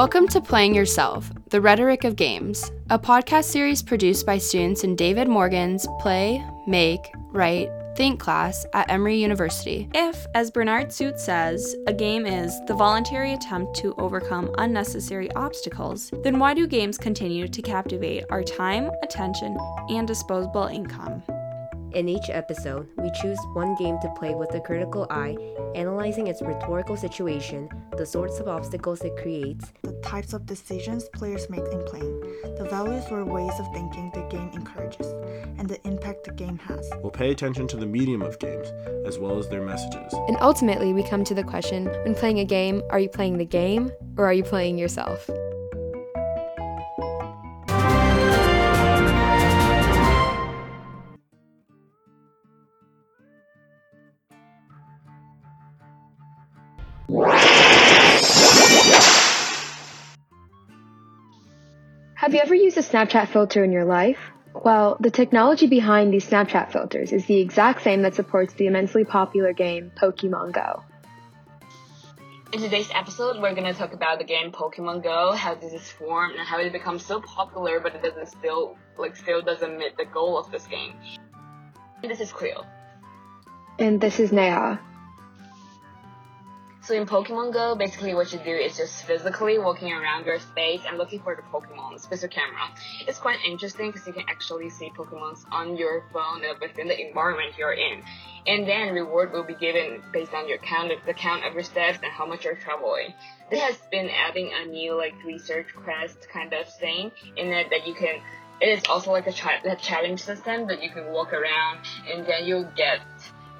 Welcome to Playing Yourself, the Rhetoric of Games, a podcast series produced by students in David Morgan's Play, Make, Write, Think class at Emory University. If, as Bernard Suits says, a game is the voluntary attempt to overcome unnecessary obstacles, then why do games continue to captivate our time, attention, and disposable income? In each episode, we choose one game to play with a critical eye, analyzing its rhetorical situation, the sorts of obstacles it creates, the types of decisions players make in playing, the values or ways of thinking the game encourages, and the impact the game has. We'll pay attention to the medium of games, as well as their messages. And ultimately, we come to the question when playing a game, are you playing the game or are you playing yourself? Have you ever used a Snapchat filter in your life? Well, the technology behind these Snapchat filters is the exact same that supports the immensely popular game Pokemon Go. In today's episode, we're gonna talk about the game Pokemon Go, how this is formed, and how it becomes so popular, but it doesn't still like still doesn't meet the goal of this game. This is Cleo. And this is Neha. So in Pokemon Go, basically what you do is just physically walking around your space and looking for the Pokemons with your camera. It's quite interesting because you can actually see Pokemons on your phone and within the environment you're in. And then reward will be given based on your count, the count of your steps and how much you're traveling. This has been adding a new like research quest kind of thing in it that you can it is also like a challenge system that you can walk around and then you'll get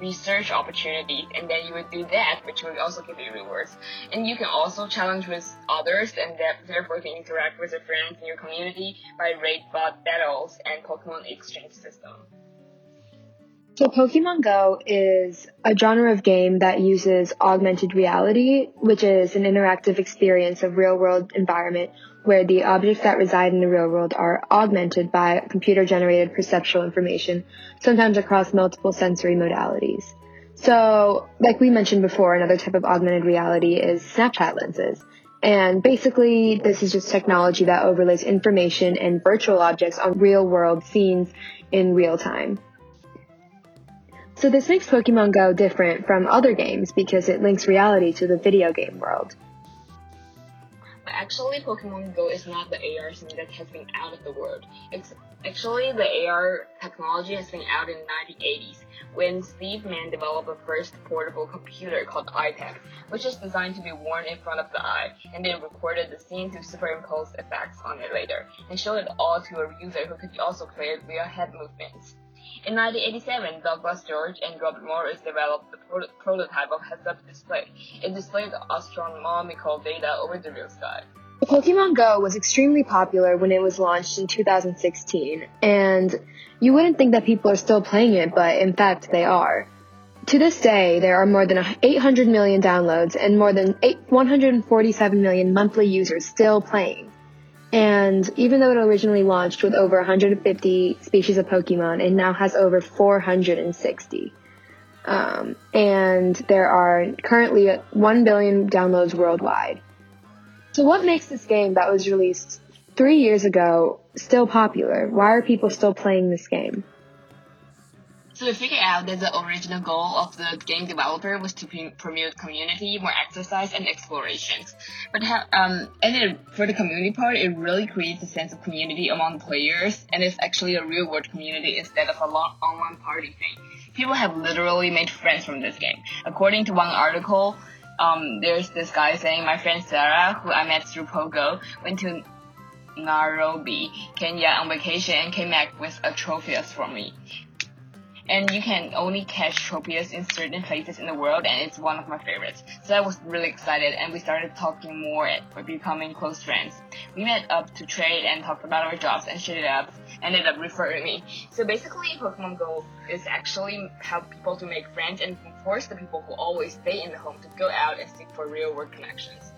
research opportunities and then you would do that which will also give you rewards. And you can also challenge with others and that, therefore you can interact with your friends in your community by raid bot battles and pokemon exchange system so Pokemon Go is a genre of game that uses augmented reality, which is an interactive experience of real world environment where the objects that reside in the real world are augmented by computer generated perceptual information, sometimes across multiple sensory modalities. So, like we mentioned before, another type of augmented reality is Snapchat lenses. And basically, this is just technology that overlays information and virtual objects on real world scenes in real time. So this makes Pokemon Go different from other games because it links reality to the video game world. But actually, Pokemon Go is not the AR thing that has been out of the world. It's actually the AR technology has been out in the 1980s when Steve Mann developed the first portable computer called EyeTap, which is designed to be worn in front of the eye, and then recorded the scene to superimpose effects on it later, and showed it all to a user who could also play it via head movements. In 1987, Douglas George and Robert Morris developed the pro- prototype of heads-up display. It displayed astronomical data over the real sky. Pokemon Go was extremely popular when it was launched in 2016, and you wouldn't think that people are still playing it, but in fact they are. To this day, there are more than 800 million downloads and more than 147 million monthly users still playing. And even though it originally launched with over 150 species of Pokemon, it now has over 460. Um, and there are currently 1 billion downloads worldwide. So, what makes this game that was released three years ago still popular? Why are people still playing this game? So we figured out that the original goal of the game developer was to promote community, more exercise, and explorations. But um, and it, for the community part, it really creates a sense of community among players, and it's actually a real world community instead of a long online party thing. People have literally made friends from this game. According to one article, um, there's this guy saying, my friend Sarah, who I met through Pogo, went to Nairobi, Kenya on vacation and came back with a Tropius for me and you can only catch Tropius in certain places in the world, and it's one of my favorites. So I was really excited, and we started talking more and becoming close friends. We met up to trade and talked about our jobs, and up, ended up referring me. So basically, Pokemon Go is actually help people to make friends and force the people who always stay in the home to go out and seek for real world connections.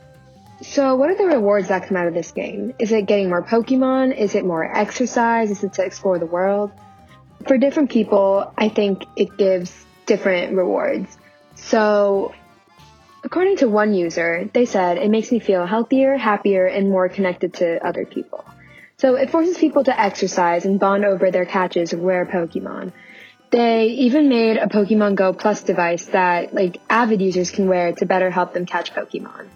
So, what are the rewards that come out of this game? Is it getting more Pokemon? Is it more exercise? Is it to explore the world? For different people, I think it gives different rewards. So According to one user, they said it makes me feel healthier, happier, and more connected to other people. So it forces people to exercise and bond over their catches of rare Pokemon. They even made a Pokemon Go Plus device that like avid users can wear to better help them catch Pokemon.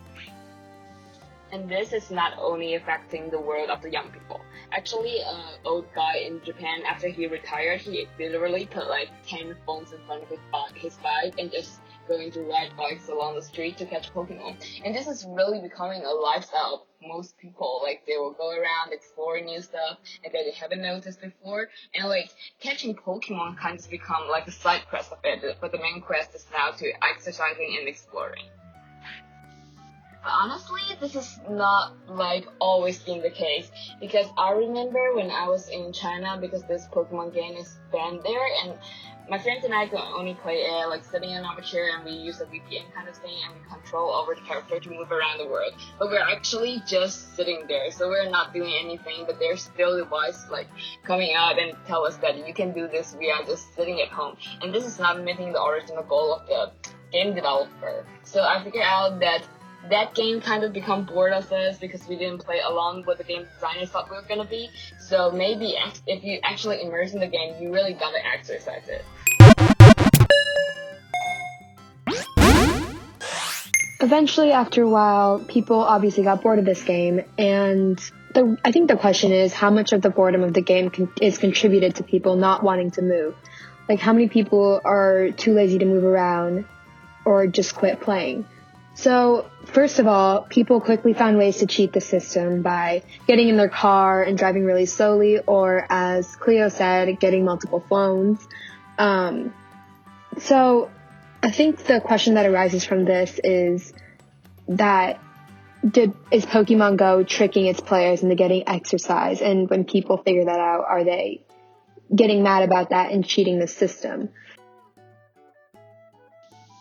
And this is not only affecting the world of the young people. Actually, an old guy in Japan, after he retired, he literally put like 10 phones in front of his, his bike and just going to ride bikes along the street to catch Pokemon. And this is really becoming a lifestyle of most people. Like they will go around exploring new stuff and that they haven't noticed before. And like catching Pokemon kind of become like a side quest of it. But the main quest is now to exercising and exploring. Honestly, this is not like always been the case because I remember when I was in China because this Pokemon game is banned there and my friends and I could only play it like sitting in our chair and we use a VPN kind of thing and we control over the character to move around the world. But we're actually just sitting there, so we're not doing anything. But there's still device like coming out and tell us that you can do this. We are just sitting at home, and this is not meeting the original goal of the game developer. So I figured out that that game kind of become bored of us because we didn't play along with the game designers thought we were gonna be. So maybe if you actually immerse in the game, you really gotta exercise it. Eventually, after a while, people obviously got bored of this game, and the, I think the question is how much of the boredom of the game con- is contributed to people not wanting to move. Like, how many people are too lazy to move around or just quit playing? So, first of all, people quickly found ways to cheat the system by getting in their car and driving really slowly, or as Cleo said, getting multiple phones. Um, so, I think the question that arises from this is that did is Pokemon Go tricking its players into getting exercise? And when people figure that out, are they getting mad about that and cheating the system?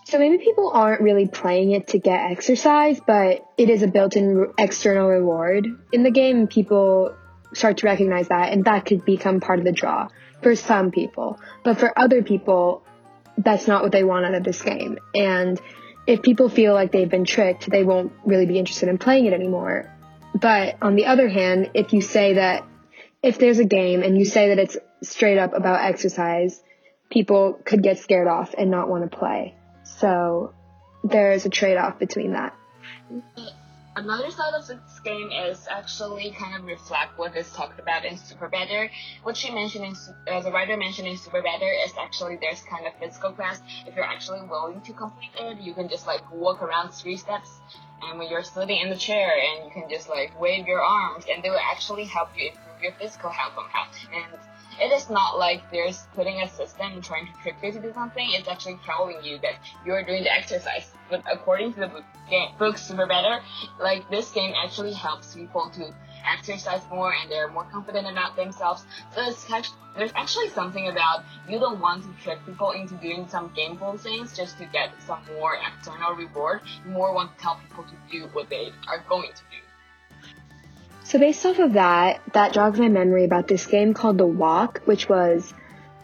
So maybe people aren't really playing it to get exercise, but it is a built-in external reward in the game. People start to recognize that, and that could become part of the draw for some people. But for other people, that's not what they want out of this game. And if people feel like they've been tricked, they won't really be interested in playing it anymore. But on the other hand, if you say that if there's a game and you say that it's straight up about exercise, people could get scared off and not want to play. So there's a trade off between that another side of this game is actually kind of reflect what is talked about in SuperBetter. What she mentioned in, uh, the writer mentioned in SuperBetter is actually there's kind of physical quest. If you're actually willing to complete it, you can just like walk around three steps and when you're sitting in the chair and you can just like wave your arms and they will actually help you improve your physical health somehow. And it is not like there's putting a system trying to trick you to do something. It's actually telling you that you're doing the exercise. But according to the book, game, book SuperBetter, like this game actually helps people to exercise more and they're more confident about themselves. So there's actually something about you don't want to trick people into doing some gameful things just to get some more external reward. You more want to tell people to do what they are going to do. So based off of that, that jogs my memory about this game called The Walk, which was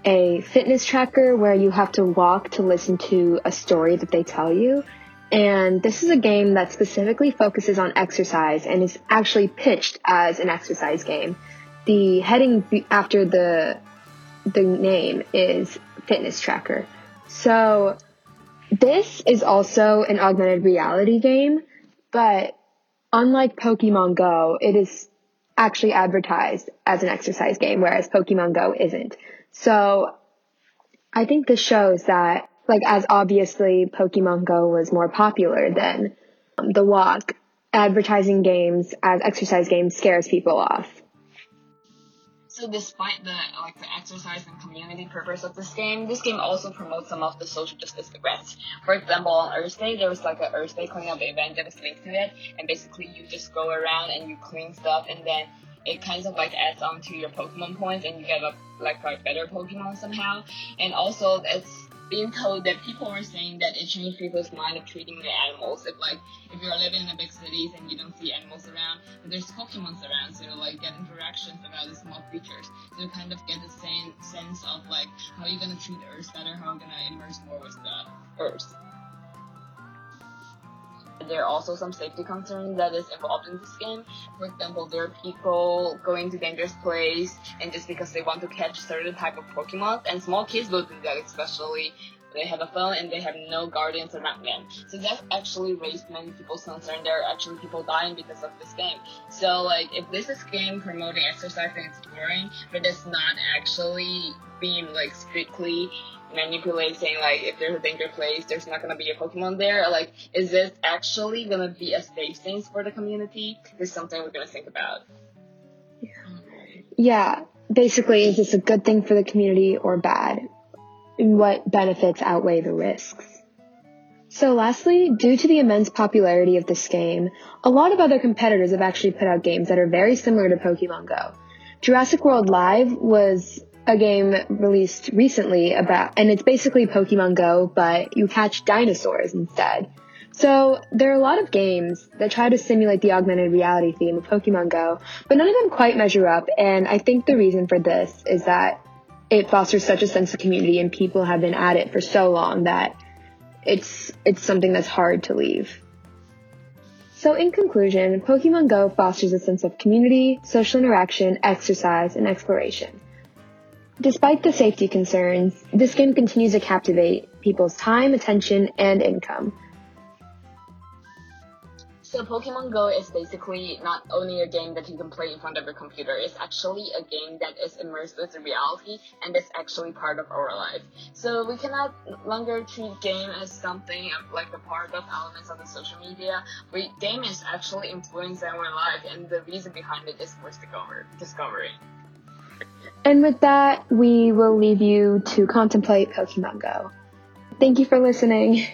a fitness tracker where you have to walk to listen to a story that they tell you. And this is a game that specifically focuses on exercise and is actually pitched as an exercise game. The heading after the the name is fitness tracker. So this is also an augmented reality game, but unlike Pokemon Go, it is actually advertised as an exercise game, whereas Pokemon Go isn't. So I think this shows that, like, as obviously Pokemon Go was more popular than um, the walk, advertising games as exercise games scares people off. So despite the like the exercise and community purpose of this game, this game also promotes some of the social justice events. For example, on Earth Day, there was like an Earth Day cleanup event that was linked to it, and basically you just go around and you clean stuff, and then it kind of like adds on to your Pokemon points, and you get a like a better Pokemon somehow. And also, it's being told that people were saying that it changed people's mind of treating the animals. If like if you're living in the big cities and you don't see animals around, but there's Pokemons around, so you like get interactions about the small creatures. So you kind of get the same sense of like how you're gonna treat Earth better, how you're gonna immerse more with the Earth. There are also some safety concerns that is involved in this game. For example, there are people going to dangerous place and just because they want to catch certain type of Pokemon, and small kids will do that, especially they have a phone and they have no guardians around them. So that's actually raised many people's concern. There are actually people dying because of this game. So like if this is game promoting exercise and exploring, but it's not actually being like strictly manipulating like if there's a danger place there's not gonna be a pokemon there like is this actually gonna be a safe thing for the community is something we're gonna think about Yeah, basically, is this a good thing for the community or bad? And what benefits outweigh the risks? So lastly, due to the immense popularity of this game, a lot of other competitors have actually put out games that are very similar to Pokemon Go. Jurassic World Alive was a game released recently about, and it's basically Pokemon Go, but you catch dinosaurs instead. So there are a lot of games that try to simulate the augmented reality theme of Pokemon Go, but none of them quite measure up, and I think the reason for this is that it fosters such a sense of community and people have been at it for so long that it's it's something that's hard to leave. So in conclusion, Pokemon Go fosters a sense of community, social interaction, exercise, and exploration. Despite the safety concerns, this game continues to captivate people's time, attention, and income. So Pokemon Go is basically not only a game that you can play in front of your computer, it's actually a game that is immersed with reality and is actually part of our life. So we cannot longer treat game as something like a part of elements of the social media. We game is actually influencing our life and the reason behind it is worth discover, discovering. And with that, we will leave you to contemplate Pokemon Go. Thank you for listening.